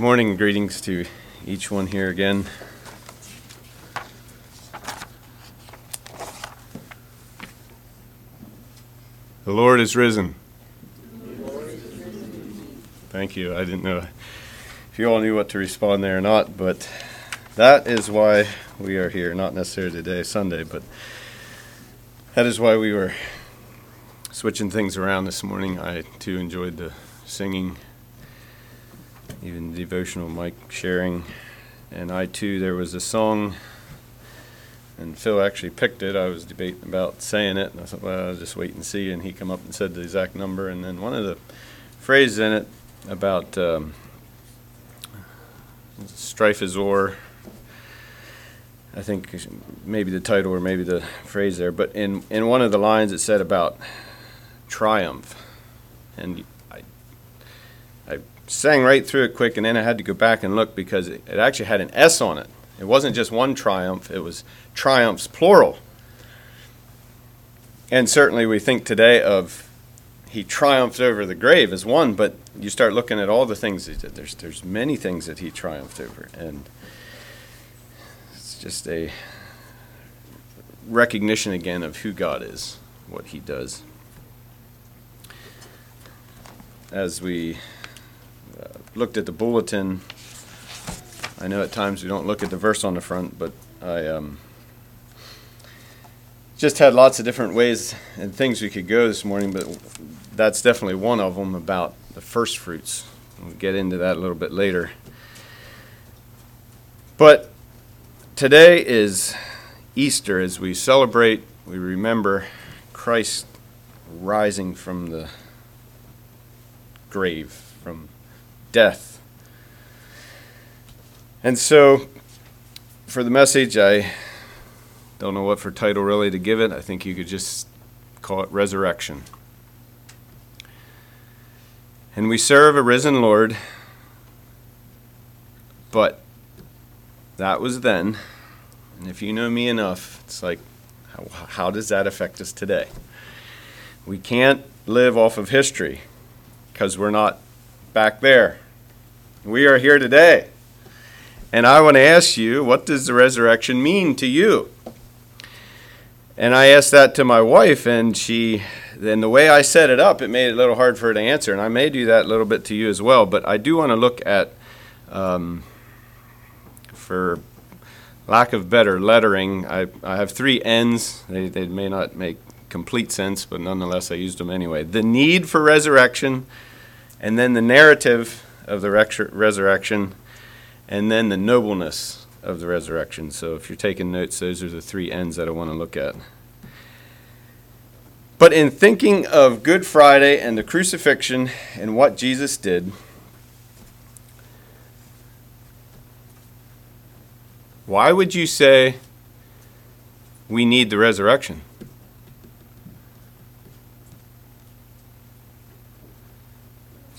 Good morning and greetings to each one here again. The Lord is risen. Thank you. I didn't know if you all knew what to respond there or not, but that is why we are here. Not necessarily today, Sunday, but that is why we were switching things around this morning. I too enjoyed the singing, even devotional Mike sharing. And I too, there was a song, and Phil actually picked it. I was debating about saying it, and I thought, well, I'll just wait and see. And he come up and said the exact number. And then one of the phrases in it about um, strife is o'er. I think maybe the title or maybe the phrase there, but in, in one of the lines it said about triumph. And sang right through it quick, and then I had to go back and look because it, it actually had an S on it. It wasn't just one triumph, it was triumphs, plural. And certainly we think today of he triumphed over the grave as one, but you start looking at all the things he did. There's, there's many things that he triumphed over. And it's just a recognition again of who God is, what he does as we looked at the bulletin, I know at times we don't look at the verse on the front, but I um, just had lots of different ways and things we could go this morning, but that's definitely one of them about the first fruits. We'll get into that a little bit later. But today is Easter as we celebrate, we remember Christ rising from the grave, from death. And so, for the message, I don't know what for title really to give it. I think you could just call it Resurrection. And we serve a risen Lord, but that was then. And if you know me enough, it's like, how, how does that affect us today? We can't live off of history because we're not back there. We are here today. And I want to ask you, what does the resurrection mean to you? And I asked that to my wife, and she, then the way I set it up, it made it a little hard for her to answer. And I may do that a little bit to you as well. But I do want to look at, um, for lack of better lettering, I, I have three N's. They, they may not make complete sense, but nonetheless, I used them anyway. The need for resurrection and then the narrative of the resurrection, and then the nobleness of the resurrection. So if you're taking notes, those are the three ends that I want to look at. But in thinking of Good Friday and the crucifixion and what Jesus did, why would you say we need the resurrection?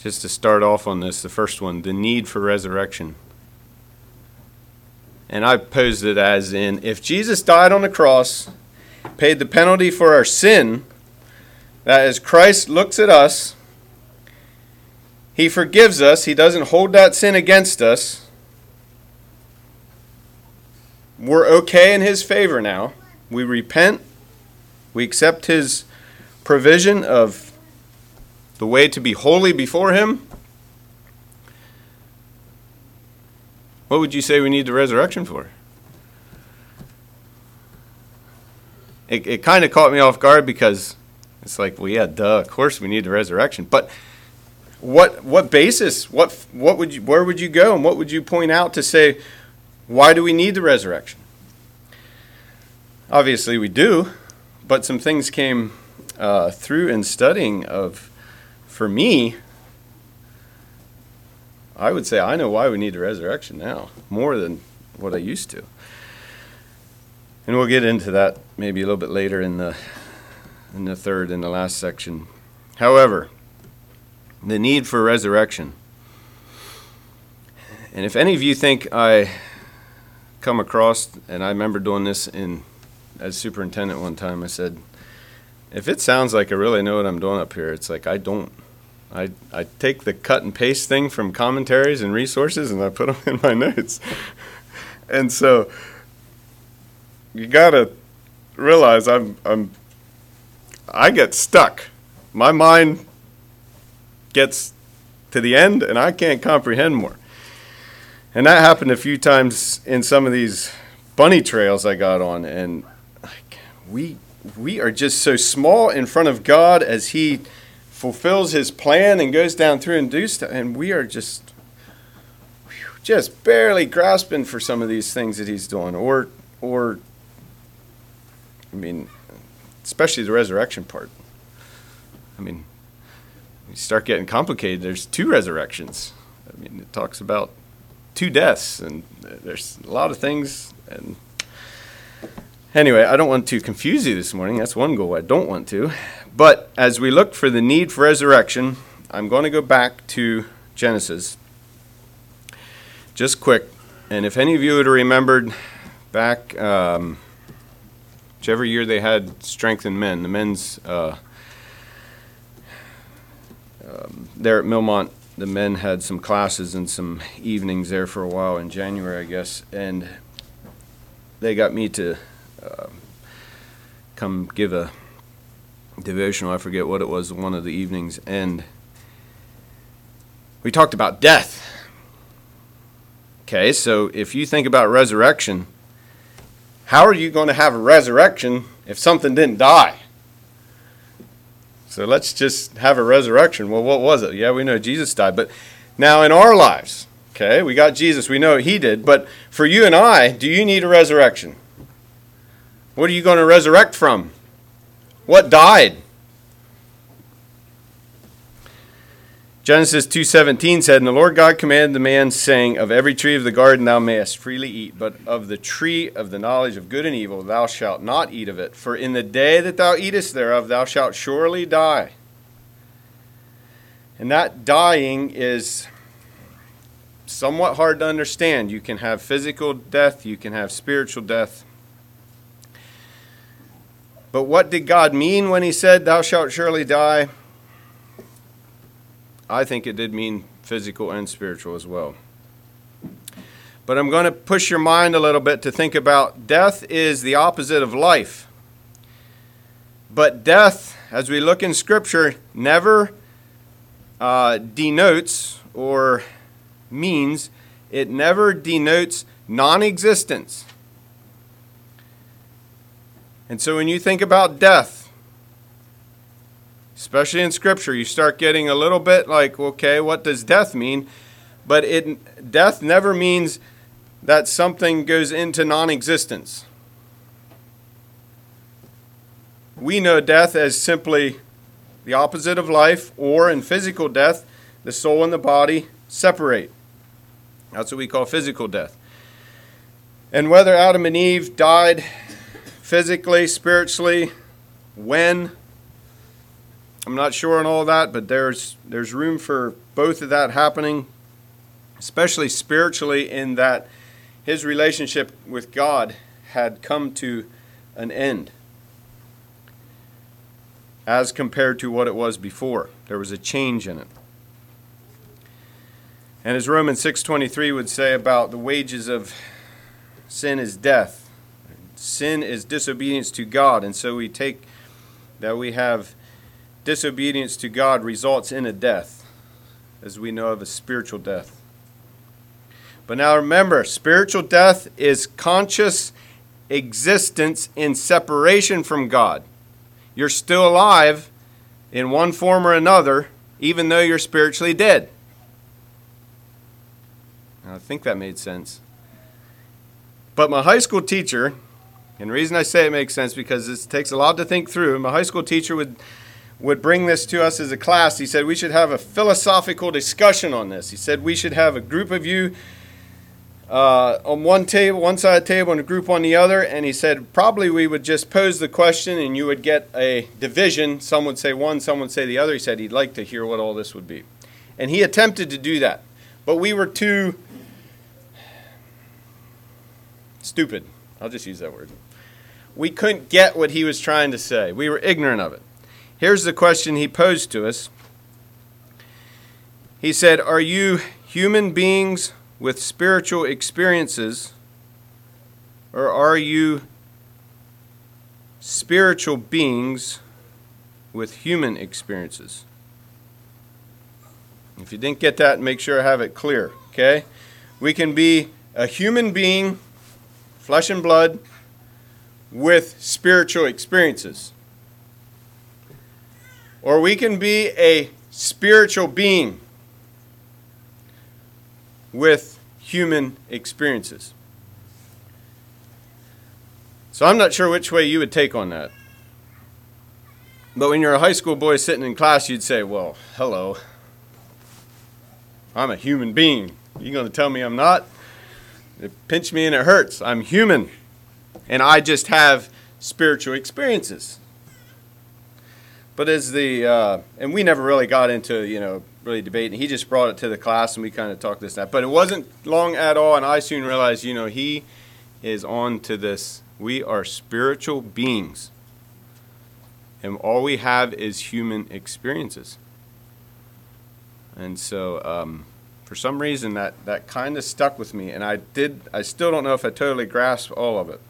Just to start off on this, the first one, the need for resurrection. And I posed it as in if Jesus died on the cross, paid the penalty for our sin, that as Christ looks at us, he forgives us, he doesn't hold that sin against us. We're okay in his favor now. We repent, we accept his provision of the way to be holy before Him, what would you say we need the resurrection for? It, it kind of caught me off guard because it's like, well, yeah, duh, of course we need the resurrection. But what what basis? What what would you? Where would you go? And what would you point out to say? Why do we need the resurrection? Obviously, we do, but some things came uh, through in studying of for me, I would say I know why we need the resurrection now more than what I used to. And we'll get into that maybe a little bit later in the in the third and the last section. However, the need for resurrection. And if any of you think I come across and I remember doing this in as superintendent one time I said if it sounds like I really know what I'm doing up here, it's like I don't I, I take the cut and paste thing from commentaries and resources and I put them in my notes. and so you got to realize I'm, I'm, I get stuck. My mind gets to the end and I can't comprehend more. And that happened a few times in some of these bunny trails I got on. And like, we, we are just so small in front of God as He fulfills his plan and goes down through and do stuff, and we are just just barely grasping for some of these things that he's doing, or or I mean, especially the resurrection part. I mean, you start getting complicated. There's two resurrections. I mean, it talks about two deaths, and there's a lot of things. And anyway, I don't want to confuse you this morning. That's one goal I don't want to. But as we look for the need for resurrection, I'm going to go back to Genesis. Just quick. And if any of you would have remembered back, um, whichever year they had Strengthen Men, the men's, uh, um, there at Millmont, the men had some classes and some evenings there for a while in January, I guess. And they got me to uh, come give a devotional. I forget what it was, one of the evenings, and we talked about death. Okay, so if you think about resurrection, how are you going to have a resurrection if something didn't die? So let's just have a resurrection. Well, what was it? Yeah, we know Jesus died, but now in our lives, okay, we got Jesus, we know he did, but for you and I, do you need a resurrection? What are you going to resurrect from? What died? Genesis 2:17 said, "And the Lord God commanded the man, saying, Of every tree of the garden thou mayest freely eat, but of the tree of the knowledge of good and evil thou shalt not eat of it, for in the day that thou eatest thereof thou shalt surely die." And that dying is somewhat hard to understand. You can have physical death, you can have spiritual death. But what did God mean when He said, Thou shalt surely die? I think it did mean physical and spiritual as well. But I'm going to push your mind a little bit to think about death is the opposite of life. But death, as we look in Scripture, never uh, denotes or means, it never denotes non existence. And so when you think about death, especially in scripture, you start getting a little bit like, okay, what does death mean? But it death never means that something goes into non-existence. We know death as simply the opposite of life, or in physical death, the soul and the body separate. That's what we call physical death. And whether Adam and Eve died physically, spiritually, when. I'm not sure on all that, but there's there's room for both of that happening, especially spiritually in that his relationship with God had come to an end as compared to what it was before. There was a change in it. And as Romans 6:23 would say about the wages of sin is death, sin is disobedience to God, and so we take that we have disobedience to God results in a death, as we know of a spiritual death. But now remember, spiritual death is conscious existence in separation from God. You're still alive in one form or another, even though you're spiritually dead. I think that made sense. But my high school teacher, and the reason I say it makes sense because it takes a lot to think through. My high school teacher would would bring this to us as a class. He said we should have a philosophical discussion on this. He said we should have a group of you uh, on one table, one side of the table, and a group on the other. And he said probably we would just pose the question, and you would get a division. Some would say one, some would say the other. He said he'd like to hear what all this would be, and he attempted to do that, but we were too stupid. I'll just use that word we couldn't get what he was trying to say. We were ignorant of it. Here's the question he posed to us He said, Are you human beings with spiritual experiences, or are you spiritual beings with human experiences? If you didn't get that, make sure I have it clear, okay? We can be a human being, flesh and blood, with spiritual experiences. Or we can be a spiritual being with human experiences. So I'm not sure which way you would take on that. But when you're a high school boy sitting in class, you'd say, Well, hello. I'm a human being. You going to tell me I'm not? It pinch me and it hurts. I'm human. And I just have spiritual experiences. But as the, uh, and we never really got into, you know, really debating. He just brought it to the class and we kind of talked this, that. But it wasn't long at all. And I soon realized, you know, he is on to this. We are spiritual beings. And all we have is human experiences. And so, um, for some reason, that, that kind of stuck with me, and I did. I still don't know if I totally grasp all of it,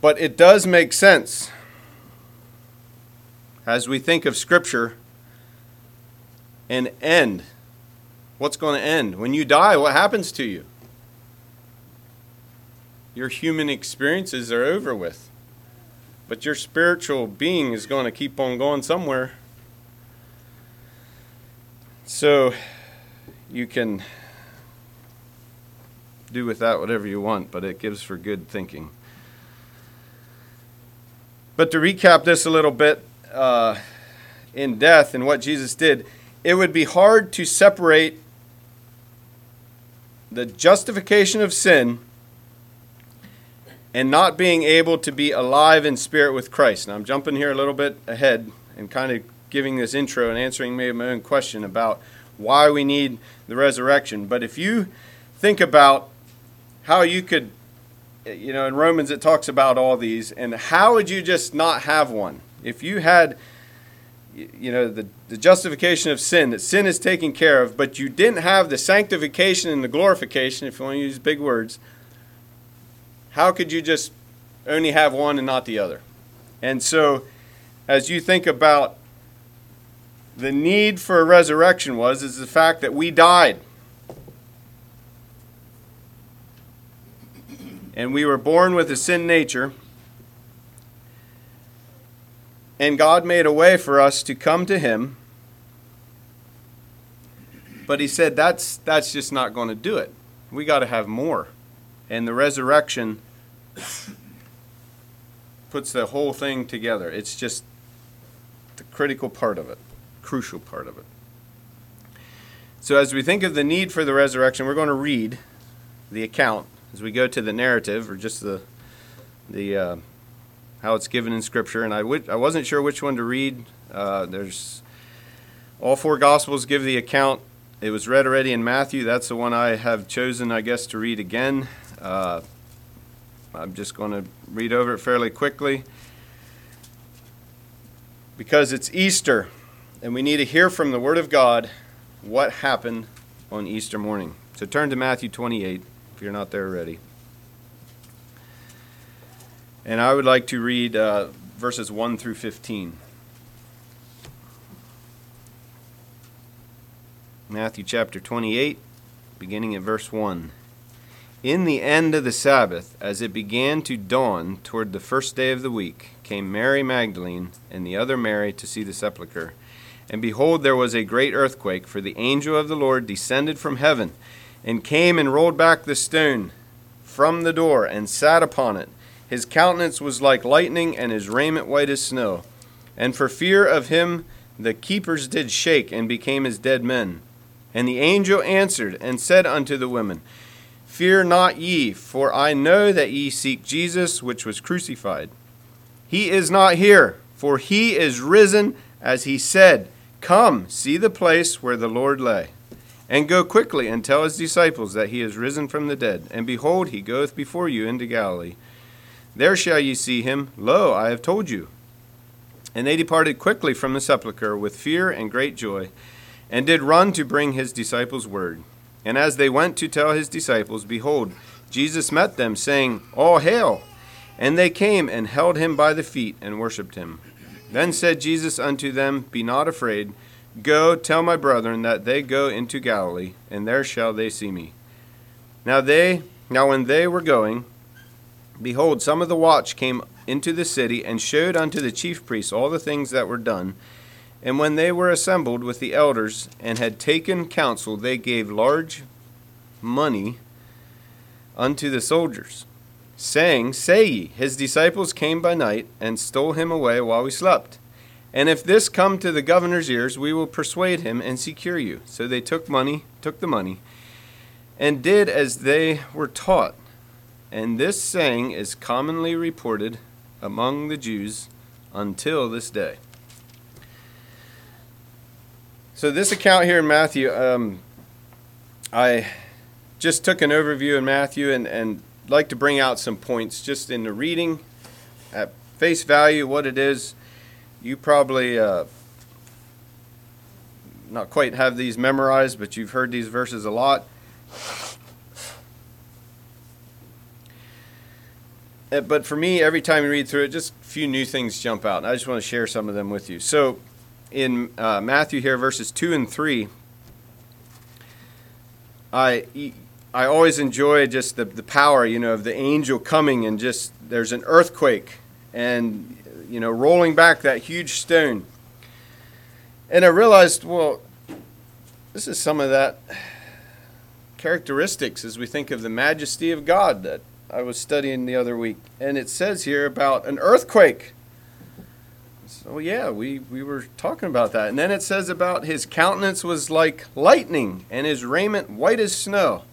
but it does make sense as we think of Scripture. An end. What's going to end when you die? What happens to you? Your human experiences are over with, but your spiritual being is going to keep on going somewhere. So you can do with that whatever you want, but it gives for good thinking. But to recap this a little bit uh, in death and what Jesus did, it would be hard to separate the justification of sin and not being able to be alive in spirit with Christ. Now, I'm jumping here a little bit ahead and kind of giving this intro and answering my own question about why we need the resurrection. But if you think about how you could, you know, in Romans it talks about all these, and how would you just not have one? If you had, you know, the, the justification of sin, that sin is taken care of, but you didn't have the sanctification and the glorification, if you want to use big words, how could you just only have one and not the other? And so, as you think about the need for a resurrection was is the fact that we died. And we were born with a sin nature. And God made a way for us to come to him. But he said that's that's just not going to do it. We got to have more. And the resurrection puts the whole thing together. It's just the critical part of it crucial part of it. So, as we think of the need for the resurrection, we're going to read the account as we go to the narrative, or just the the uh, how it's given in Scripture. And I I wasn't sure which one to read. Uh, there's all four Gospels give the account. It was read already in Matthew. That's the one I have chosen, I guess, to read again. Uh, I'm just going to read over it fairly quickly because it's Easter and we need to hear from the Word of God what happened on Easter morning. So turn to Matthew 28 if you're not there already. And I would like to read uh, verses 1 through 15. Matthew chapter 28, beginning at verse 1. In the end of the Sabbath, as it began to dawn toward the first day of the week, came Mary Magdalene and the other Mary to see the sepulchre. And behold, there was a great earthquake, for the angel of the Lord descended from heaven, and came and rolled back the stone from the door, and sat upon it. His countenance was like lightning, and his raiment white as snow. And for fear of him, the keepers did shake, and became as dead men. And the angel answered, and said unto the women, Fear not ye, for I know that ye seek Jesus, which was crucified. He is not here, for he is risen, as he said. Come, see the place where the Lord lay. And go quickly and tell his disciples that he is risen from the dead. And behold, he goeth before you into Galilee. There shall ye see him. Lo, I have told you. And they departed quickly from the sepulchre with fear and great joy, and did run to bring his disciples word. And as they went to tell his disciples, behold, Jesus met them, saying, All hail! And they came and held him by the feet and worshipped him. Then said Jesus unto them, Be not afraid. Go, tell my brethren that they go into Galilee, and there shall they see me. Now they now when they were going, behold, some of the watch came into the city and showed unto the chief priests all the things that were done. And when they were assembled with the elders and had taken counsel, they gave large money unto the soldiers, saying, Say ye, his disciples came by night and stole him away while we slept. And if this come to the governor's ears, we will persuade him and secure you. So they took money, took the money, and did as they were taught. And this saying is commonly reported among the Jews until this day. So, this account here in Matthew, um, I just took an overview in Matthew and, and like to bring out some points just in the reading at face value, what it is. You probably uh, not quite have these memorized, but you've heard these verses a lot. Uh, but for me, every time you read through it, just a few new things jump out. And I just want to share some of them with you. So, in uh, Matthew here, verses 2 and 3, I, I always enjoy just the, the power, you know, of the angel coming and just there's an earthquake and, you know, rolling back that huge stone. And I realized, well, this is some of that characteristics as we think of the majesty of God that I was studying the other week. And it says here about an earthquake. So, yeah, we, we were talking about that. And then it says about his countenance was like lightning and his raiment white as snow.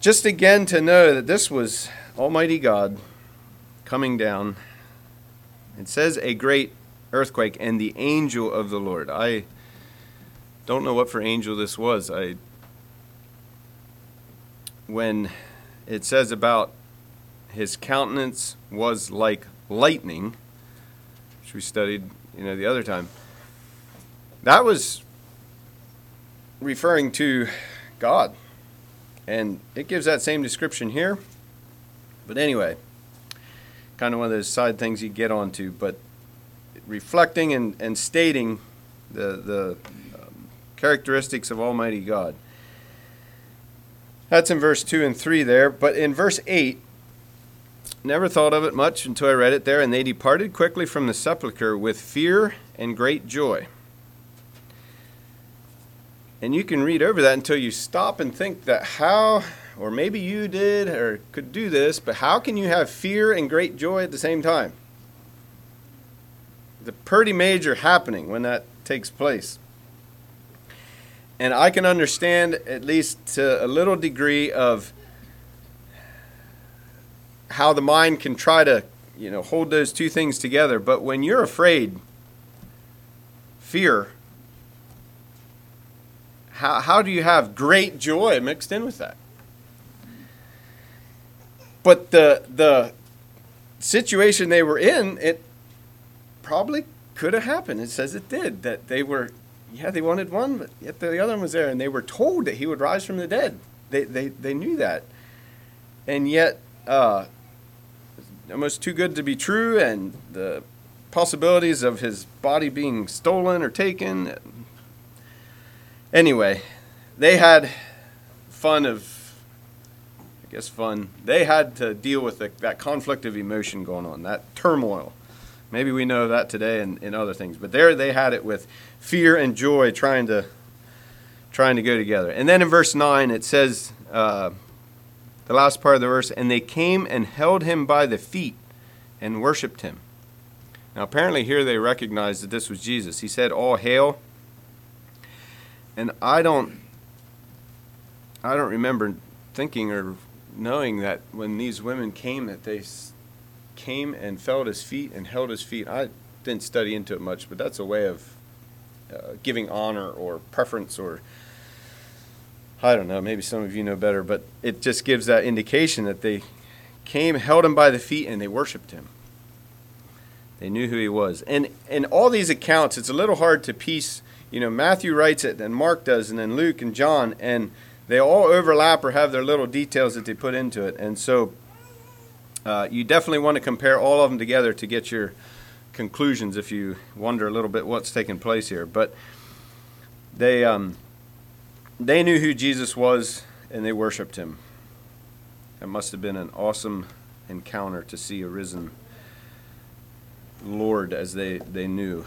Just again to know that this was Almighty God coming down. It says a great earthquake and the angel of the Lord. I don't know what for angel this was. I when it says about his countenance was like lightning, which we studied, you know, the other time. That was referring to God. And it gives that same description here. But anyway, kind of one of those side things you get onto, but reflecting and, and stating the, the um, characteristics of Almighty God. That's in verse 2 and 3 there. But in verse 8, never thought of it much until I read it there. And they departed quickly from the sepulchre with fear and great joy. And you can read over that until you stop and think that how, or maybe you did or could do this, but how can you have fear and great joy at the same time? The pretty major happening when that takes place. And I can understand, at least to a little degree, of how the mind can try to, you know, hold those two things together. But when you're afraid, fear, how, how do you have great joy mixed in with that? But the the situation they were in, it probably could have happened. It says it did. That they were yeah, they wanted one, but yet the other one was there, and they were told that he would rise from the dead. They, they, they knew that. And yet, uh, almost too good to be true, and the possibilities of his body being stolen or taken. Anyway, they had fun of, I guess, fun. They had to deal with the, that conflict of emotion going on, that turmoil. Maybe we know that today and in other things, but there they had it with fear and joy trying to trying to go together. And then in verse nine it says, uh, the last part of the verse, and they came and held him by the feet and worshipped him. Now apparently here they recognized that this was Jesus. He said, "All hail." And I don't I don't remember thinking or knowing that when these women came that they came and fell at his feet and held his feet. I didn't study into it much, but that's a way of uh, giving honor or preference or I don't know, maybe some of you know better, but it just gives that indication that they came, held him by the feet, and they worshiped him. They knew who he was. And in all these accounts, it's a little hard to piece you know, Matthew writes it, and Mark does, and then Luke and John, and they all overlap or have their little details that they put into it. And so uh, you definitely want to compare all of them together to get your conclusions if you wonder a little bit what's taking place here. But they, um, they knew who Jesus was and they worshiped him. It must have been an awesome encounter to see a risen Lord as they, they knew.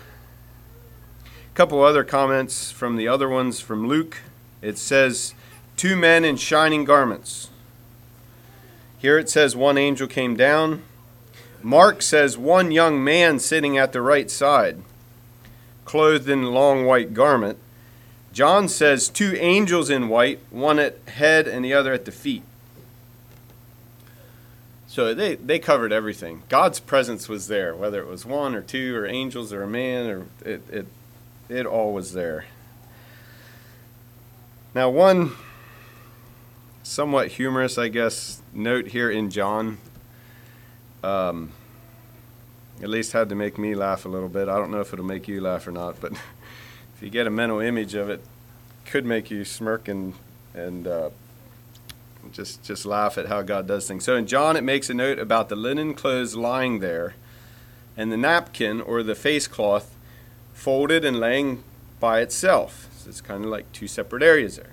A couple other comments from the other ones from Luke. It says, Two men in shining garments. Here it says, One angel came down. Mark says, One young man sitting at the right side, clothed in a long white garment. John says, Two angels in white, one at head and the other at the feet. So they, they covered everything. God's presence was there, whether it was one or two or angels or a man, or it, it, it all was there. Now, one somewhat humorous, I guess, note here in John, um, at least had to make me laugh a little bit. I don't know if it'll make you laugh or not, but if you get a mental image of it, could make you smirk and, and uh, just just laugh at how God does things. So in John, it makes a note about the linen clothes lying there, and the napkin or the face cloth folded and laying by itself. So it's kind of like two separate areas there.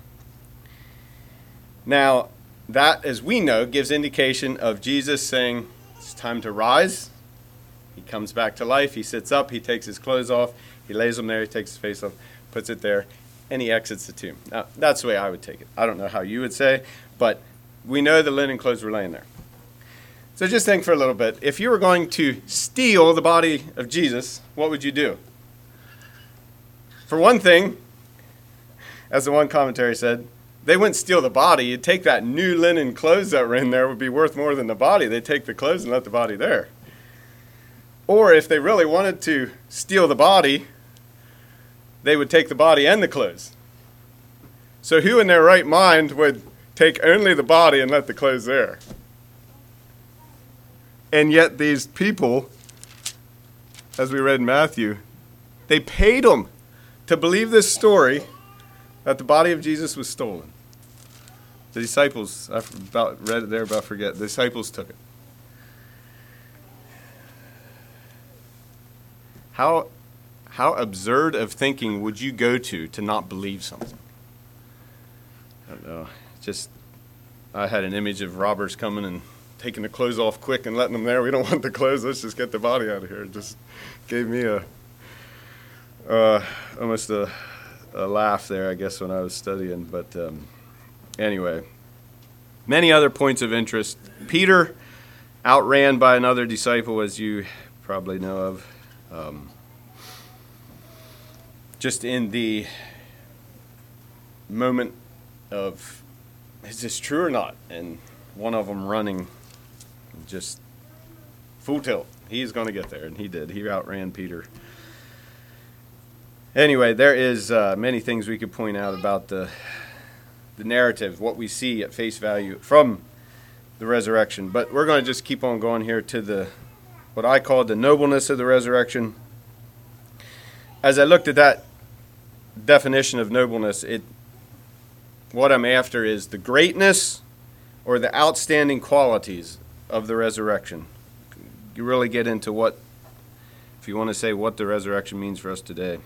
Now, that, as we know, gives indication of Jesus saying, It's time to rise. He comes back to life. He sits up. He takes his clothes off. He lays them there. He takes his face off, puts it there, and he exits the tomb. Now, that's the way I would take it. I don't know how you would say, but we know the linen clothes were laying there. So just think for a little bit. If you were going to steal the body of Jesus, what would you do? For one thing, as the one commentary said, they wouldn't steal the body. You'd take that new linen clothes that were in there would be worth more than the body. They'd take the clothes and let the body there. Or if they really wanted to steal the body, they would take the body and the clothes. So who in their right mind would take only the body and let the clothes there. And yet, these people, as we read in Matthew, they paid them to believe this story that the body of Jesus was stolen. The disciples, I about read it there, I forget. The disciples took it. How, how absurd of thinking would you go to to not believe something? I don't know just I had an image of robbers coming and taking the clothes off quick and letting them there. We don't want the clothes. Let's just get the body out of here. It just gave me a uh, almost a, a laugh there, I guess, when I was studying. But um, anyway, many other points of interest. Peter outran by another disciple, as you probably know of. Um, just in the moment of is this true or not? And one of them running just full tilt. He's going to get there, and he did. He outran Peter. Anyway, there is uh, many things we could point out about the the narrative, what we see at face value from the resurrection. But we're going to just keep on going here to the what I call the nobleness of the resurrection. As I looked at that definition of nobleness, it what I'm after is the greatness or the outstanding qualities of the resurrection. You really get into what, if you want to say what the resurrection means for us today.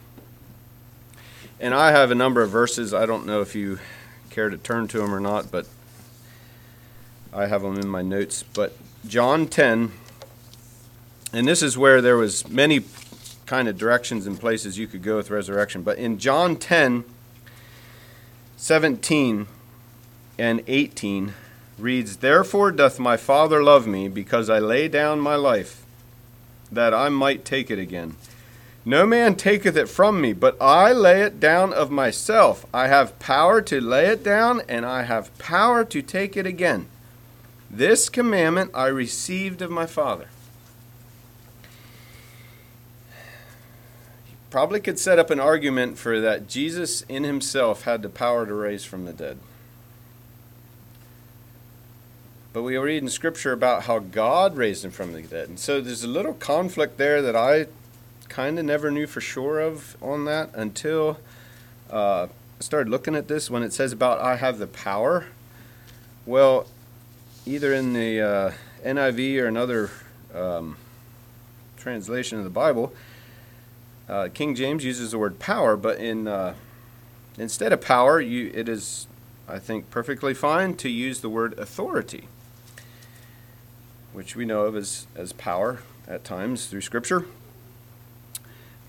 And I have a number of verses. I don't know if you care to turn to them or not, but I have them in my notes. But John 10, and this is where there was many kind of directions and places you could go with resurrection. But in John 10, 17 and 18 reads, Therefore doth my Father love me, because I lay down my life, that I might take it again. No man taketh it from me, but I lay it down of myself. I have power to lay it down, and I have power to take it again. This commandment I received of my Father. You probably could set up an argument for that Jesus in himself had the power to raise from the dead. But we read in Scripture about how God raised him from the dead. And so there's a little conflict there that I kind of never knew for sure of on that until uh, started looking at this when it says about I have the power. Well, either in the uh, NIV or another um, translation of the Bible, uh, King James uses the word power, but in uh, instead of power, you, it is, I think, perfectly fine to use the word authority, which we know of as, as power at times through Scripture.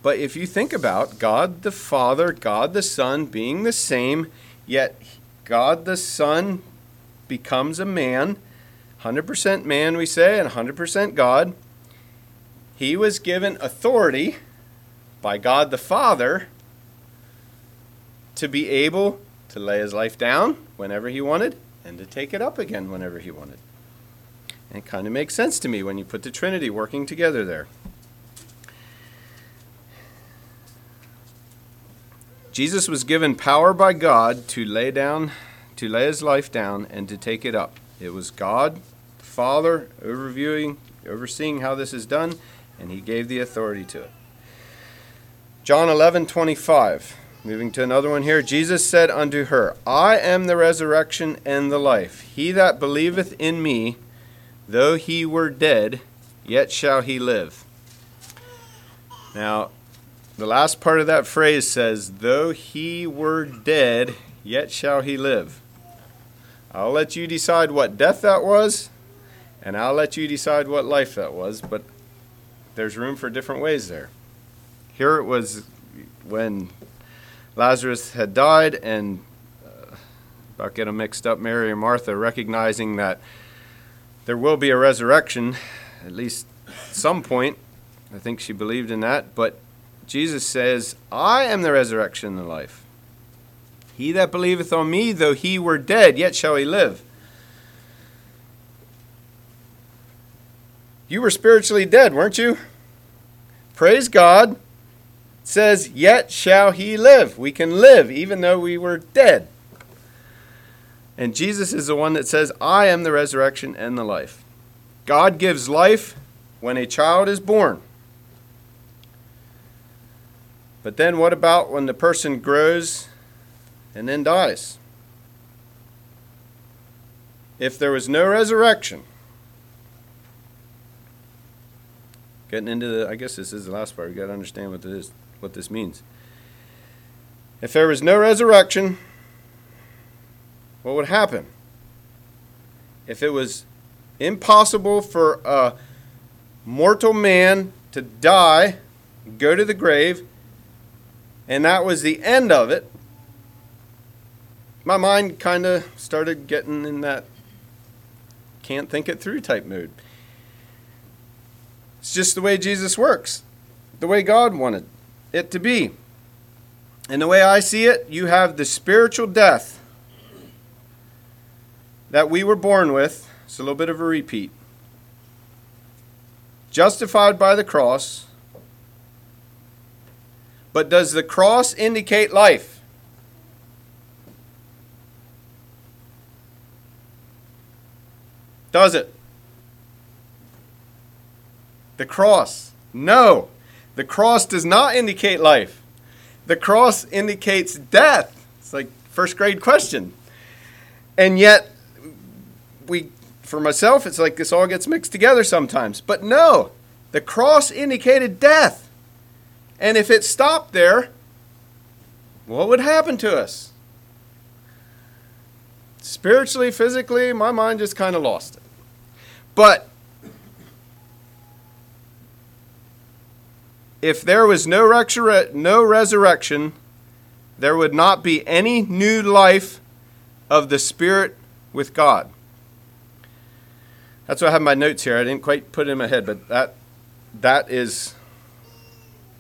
But if you think about God the Father, God the Son being the same, yet God the Son becomes a man, 100% man, we say, and 100% God. He was given authority by God the Father to be able to lay his life down whenever he wanted and to take it up again whenever he wanted. And it kind of makes sense to me when you put the Trinity working together there. Jesus was given power by God to lay down, to lay his life down and to take it up. It was God, the Father, overviewing, overseeing how this is done, and he gave the authority to it. John 11, 25. Moving to another one here. Jesus said unto her, I am the resurrection and the life. He that believeth in me, though he were dead, yet shall he live. Now, the last part of that phrase says, Though he were dead, yet shall he live. I'll let you decide what death that was, and I'll let you decide what life that was, but there's room for different ways there. Here it was when Lazarus had died, and uh, about getting mixed up, Mary and Martha recognizing that there will be a resurrection, at least some point. I think she believed in that, but Jesus says, I am the resurrection and the life. He that believeth on me, though he were dead, yet shall he live. You were spiritually dead, weren't you? Praise God. It says, Yet shall he live. We can live even though we were dead. And Jesus is the one that says, I am the resurrection and the life. God gives life when a child is born. But then what about when the person grows and then dies? If there was no resurrection, getting into the I guess this is the last part. We got to understand what this what this means. If there was no resurrection, what would happen? If it was impossible for a mortal man to die, go to the grave, and that was the end of it, my mind kind of started getting in that can't think it through type mood. It's just the way Jesus works, the way God wanted it to be. And the way I see it, you have the spiritual death that we were born with. It's a little bit of a repeat. Justified by the cross but does the cross indicate life? Does it? The cross. No. The cross does not indicate life. The cross indicates death. It's like first grade question. And yet we for myself it's like this all gets mixed together sometimes. But no. The cross indicated death. And if it stopped there, what would happen to us? Spiritually, physically, my mind just kind of lost it. But if there was no, no resurrection, there would not be any new life of the Spirit with God. That's why I have my notes here. I didn't quite put it in my head, but that that is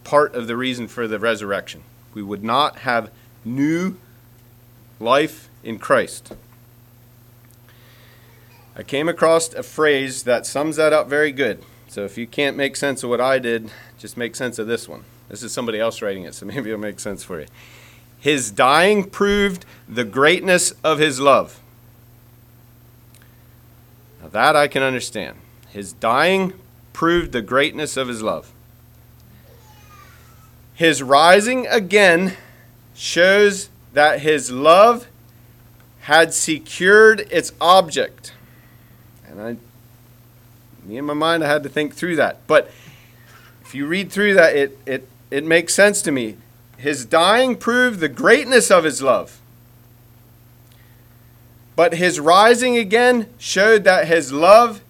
part of the reason for the resurrection. We would not have new life in Christ. I came across a phrase that sums that up very good. So if you can't make sense of what I did, just make sense of this one. This is somebody else writing it, so maybe it'll make sense for you. His dying proved the greatness of his love. Now that I can understand. His dying proved the greatness of his love. His rising again shows that his love had secured its object. And I, me in my mind, I had to think through that. But if you read through that, it, it, it makes sense to me. His dying proved the greatness of his love. But his rising again showed that his love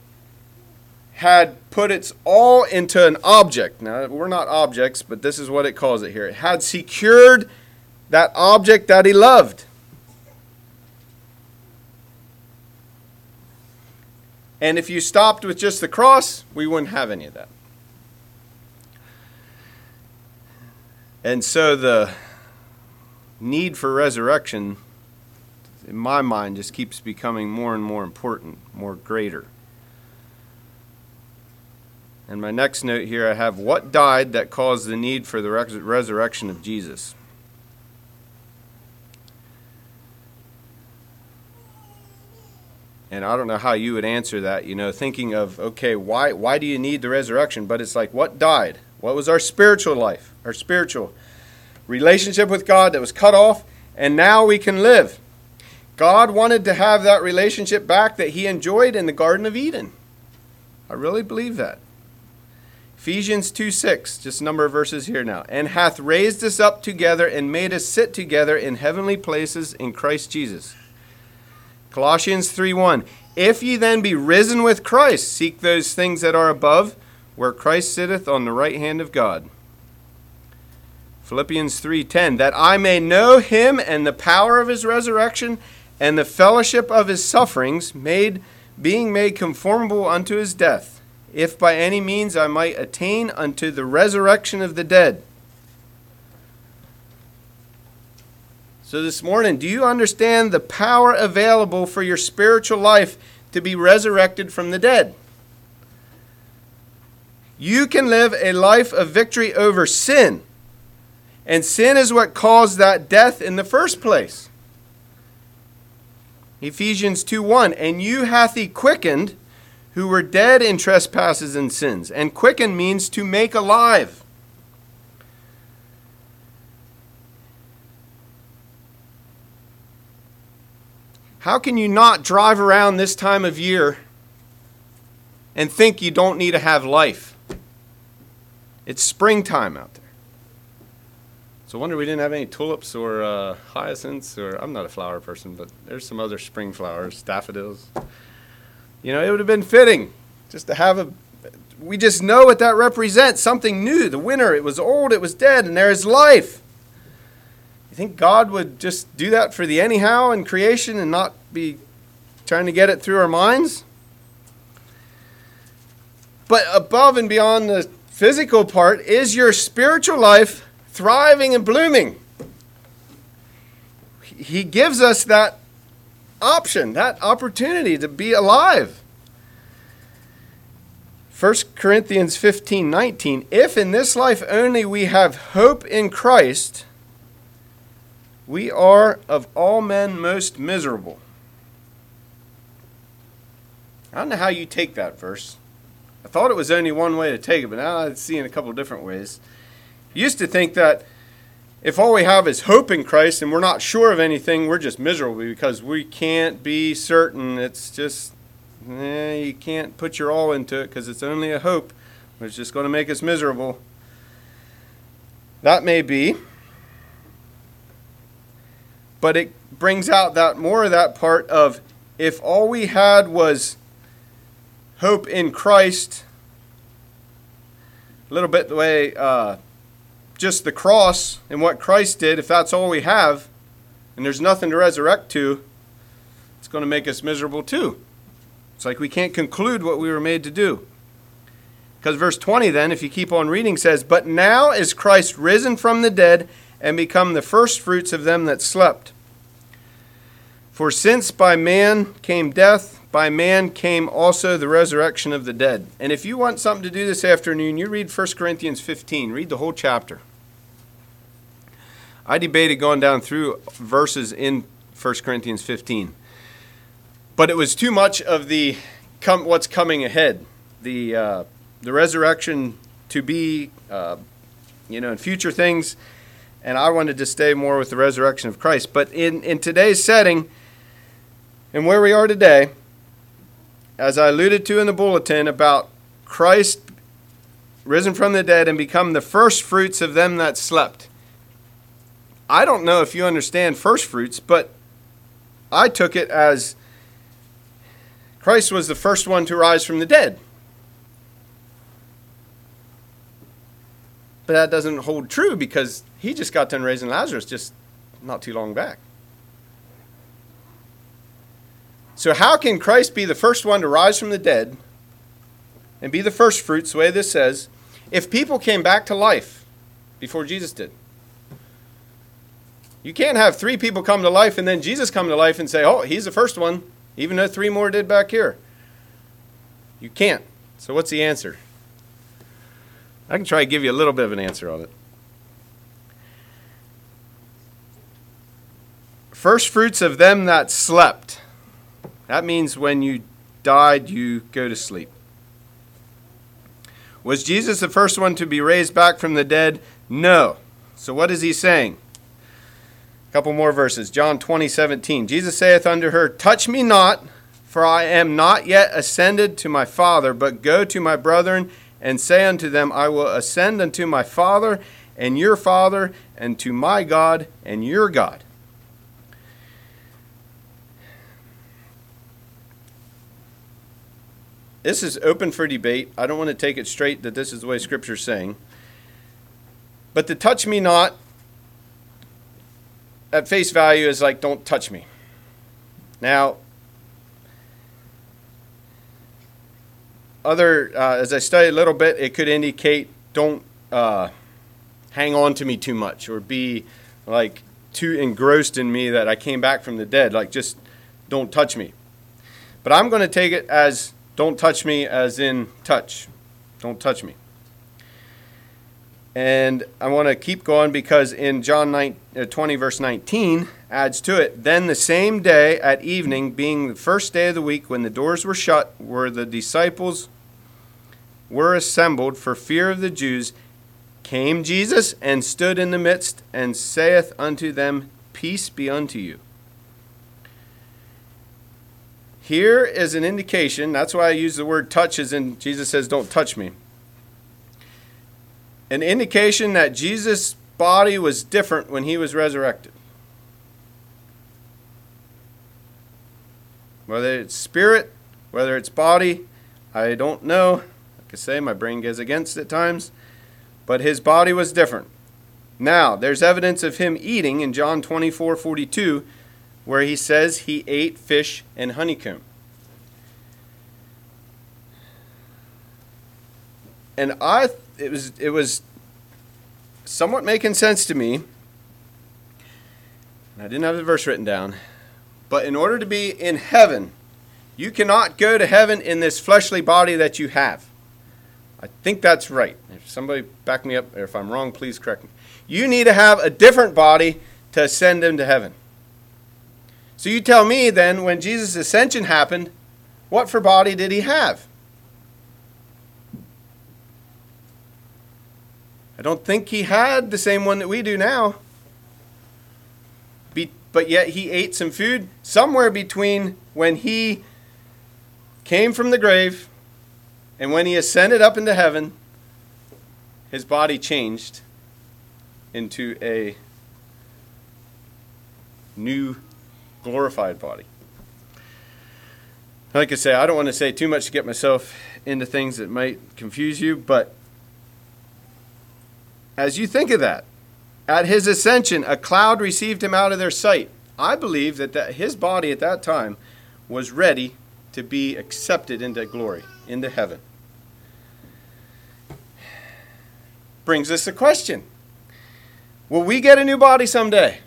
had put its all into an object. Now, we're not objects, but this is what it calls it here. It had secured that object that he loved. And if you stopped with just the cross, we wouldn't have any of that. And so the need for resurrection, in my mind, just keeps becoming more and more important, more greater. And my next note here I have what died that caused the need for the resurrection of Jesus? And I don't know how you would answer that, you know, thinking of, okay, why, why do you need the resurrection? But it's like, what died? What was our spiritual life, our spiritual relationship with God that was cut off, and now we can live? God wanted to have that relationship back that he enjoyed in the Garden of Eden. I really believe that. Ephesians 2 6, just a number of verses here now. And hath raised us up together and made us sit together in heavenly places in Christ Jesus Colossians 3:1 If ye then be risen with Christ seek those things that are above where Christ sitteth on the right hand of God. Philippians 3:10 That I may know him and the power of his resurrection and the fellowship of his sufferings made being made conformable unto his death if by any means I might attain unto the resurrection of the dead. So, this morning, do you understand the power available for your spiritual life to be resurrected from the dead? You can live a life of victory over sin. And sin is what caused that death in the first place. Ephesians 2 1 And you hath he quickened who were dead in trespasses and sins. And quicken means to make alive. How can you not drive around this time of year and think you don't need to have life? It's springtime out there. So wonder we didn't have any tulips or uh, hyacinths or I'm not a flower person, but there's some other spring flowers, daffodils. You know, it would have been fitting just to have a we just know what that represents, something new. The winter, it was old, it was dead, and there is life. You think God would just do that for the anyhow in creation and not be trying to get it through our minds? But above and beyond the physical part, is your spiritual life thriving and blooming? He gives us that option, that opportunity to be alive. 1 Corinthians 15 19. If in this life only we have hope in Christ, we are of all men most miserable. I don't know how you take that verse. I thought it was only one way to take it, but now I see in a couple different ways. Used to think that if all we have is hope in Christ and we're not sure of anything, we're just miserable because we can't be certain. It's just, eh, you can't put your all into it because it's only a hope. It's just going to make us miserable. That may be but it brings out that more of that part of if all we had was hope in Christ, a little bit the way uh, just the cross and what Christ did, if that's all we have, and there's nothing to resurrect to, it's going to make us miserable too. It's like we can't conclude what we were made to do. Because verse 20, then, if you keep on reading, says, But now is Christ risen from the dead and become the firstfruits of them that slept. For since by man came death, by man came also the resurrection of the dead. And if you want something to do this afternoon, you read 1 Corinthians 15, read the whole chapter. I debated going down through verses in 1 Corinthians 15. But it was too much of the what's coming ahead. The, uh, the resurrection to be, uh, you know, in future things and I wanted to stay more with the resurrection of Christ. But in, in today's setting, and where we are today, as I alluded to in the bulletin about Christ risen from the dead and become the first fruits of them that slept. I don't know if you understand first fruits, but I took it as Christ was the first one to rise from the dead. But that doesn't hold true because he just got done raising Lazarus just not too long back. So, how can Christ be the first one to rise from the dead and be the first fruits, the way this says, if people came back to life before Jesus did? You can't have three people come to life and then Jesus come to life and say, oh, he's the first one, even though three more did back here. You can't. So, what's the answer? I can try to give you a little bit of an answer on it. First fruits of them that slept. That means when you died, you go to sleep. Was Jesus the first one to be raised back from the dead? No. So what is he saying? A couple more verses. John 20, 17. Jesus saith unto her, Touch me not, for I am not yet ascended to my Father, but go to my brethren and say unto them, I will ascend unto my Father and your Father, and to my God and your God. This is open for debate. I don't want to take it straight that this is the way Scripture's saying. But to touch me not at face value is like, don't touch me. Now, other uh, as I study a little bit, it could indicate don't uh, hang on to me too much or be like too engrossed in me that I came back from the dead. Like just don't touch me. But I'm going to take it as don't touch me, as in touch. Don't touch me. And I want to keep going because in John 9, uh, 20, verse 19, adds to it Then the same day at evening, being the first day of the week, when the doors were shut, where the disciples were assembled for fear of the Jews, came Jesus and stood in the midst and saith unto them, Peace be unto you. Here is an indication, that's why I use the word touch, as in Jesus says, Don't touch me. An indication that Jesus' body was different when he was resurrected. Whether it's spirit, whether it's body, I don't know. Like I say, my brain goes against at times. But his body was different. Now, there's evidence of him eating in John 24 42 where he says he ate fish and honeycomb. And I it was it was somewhat making sense to me. I didn't have the verse written down. But in order to be in heaven, you cannot go to heaven in this fleshly body that you have. I think that's right. If somebody back me up, or if I'm wrong, please correct me. You need to have a different body to ascend into heaven. So you tell me then, when Jesus' ascension happened, what for body did he have? I don't think he had the same one that we do now. Be, but yet he ate some food somewhere between when he came from the grave and when he ascended up into heaven. His body changed into a new glorified body. Like I say, I don't want to say too much to get myself into things that might confuse you, but as you think of that, at his ascension, a cloud received him out of their sight. I believe that, that his body at that time was ready to be accepted into glory, into heaven. Brings us a question Will we get a new body someday?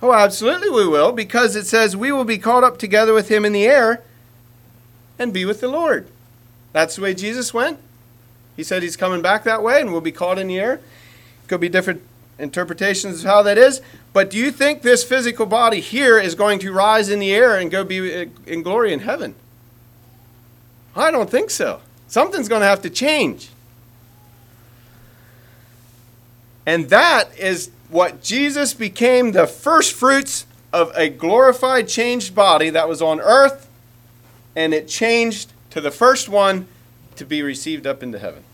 Oh, absolutely we will, because it says we will be caught up together with him in the air and be with the Lord. That's the way Jesus went. He said he's coming back that way and we'll be caught in the air. Could be different interpretations of how that is. But do you think this physical body here is going to rise in the air and go be uh, in glory in heaven? I don't think so. Something's going to have to change. And that is what Jesus became the first fruits of a glorified, changed body that was on earth, and it changed to the first one to be received up into heaven.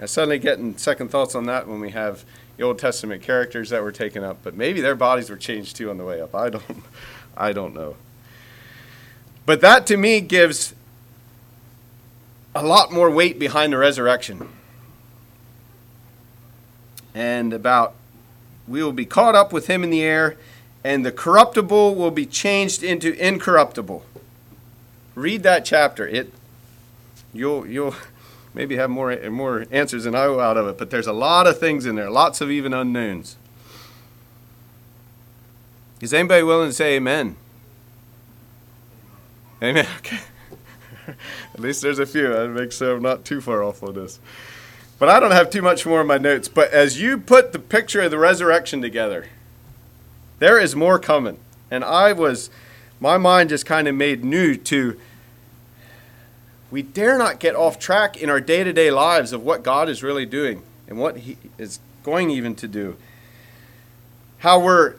I suddenly getting second thoughts on that when we have the Old Testament characters that were taken up, but maybe their bodies were changed too on the way up. I don't, I don't know. But that to me gives a lot more weight behind the resurrection. And about we will be caught up with him in the air, and the corruptible will be changed into incorruptible. Read that chapter. It you'll you'll maybe have more more answers than I will out of it, but there's a lot of things in there, lots of even unknowns. Is anybody willing to say amen? Amen. Okay. At least there's a few. I make sure I'm not too far off on this. But I don't have too much more in my notes. But as you put the picture of the resurrection together, there is more coming. And I was, my mind just kind of made new to, we dare not get off track in our day to day lives of what God is really doing and what He is going even to do. How we're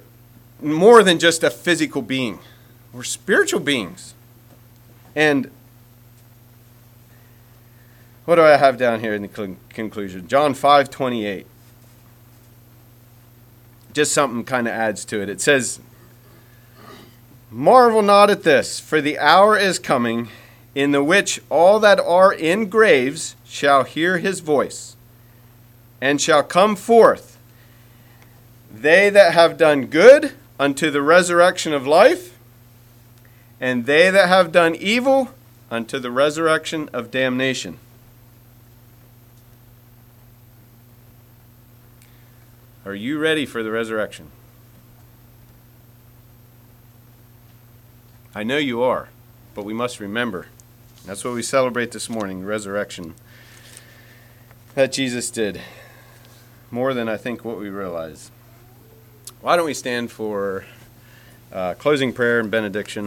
more than just a physical being, we're spiritual beings. And what do I have down here in the cl- conclusion? John 5 28. Just something kind of adds to it. It says, Marvel not at this, for the hour is coming in the which all that are in graves shall hear his voice, and shall come forth, they that have done good unto the resurrection of life, and they that have done evil unto the resurrection of damnation. Are you ready for the resurrection? I know you are, but we must remember. That's what we celebrate this morning resurrection that Jesus did. More than I think what we realize. Why don't we stand for uh, closing prayer and benediction?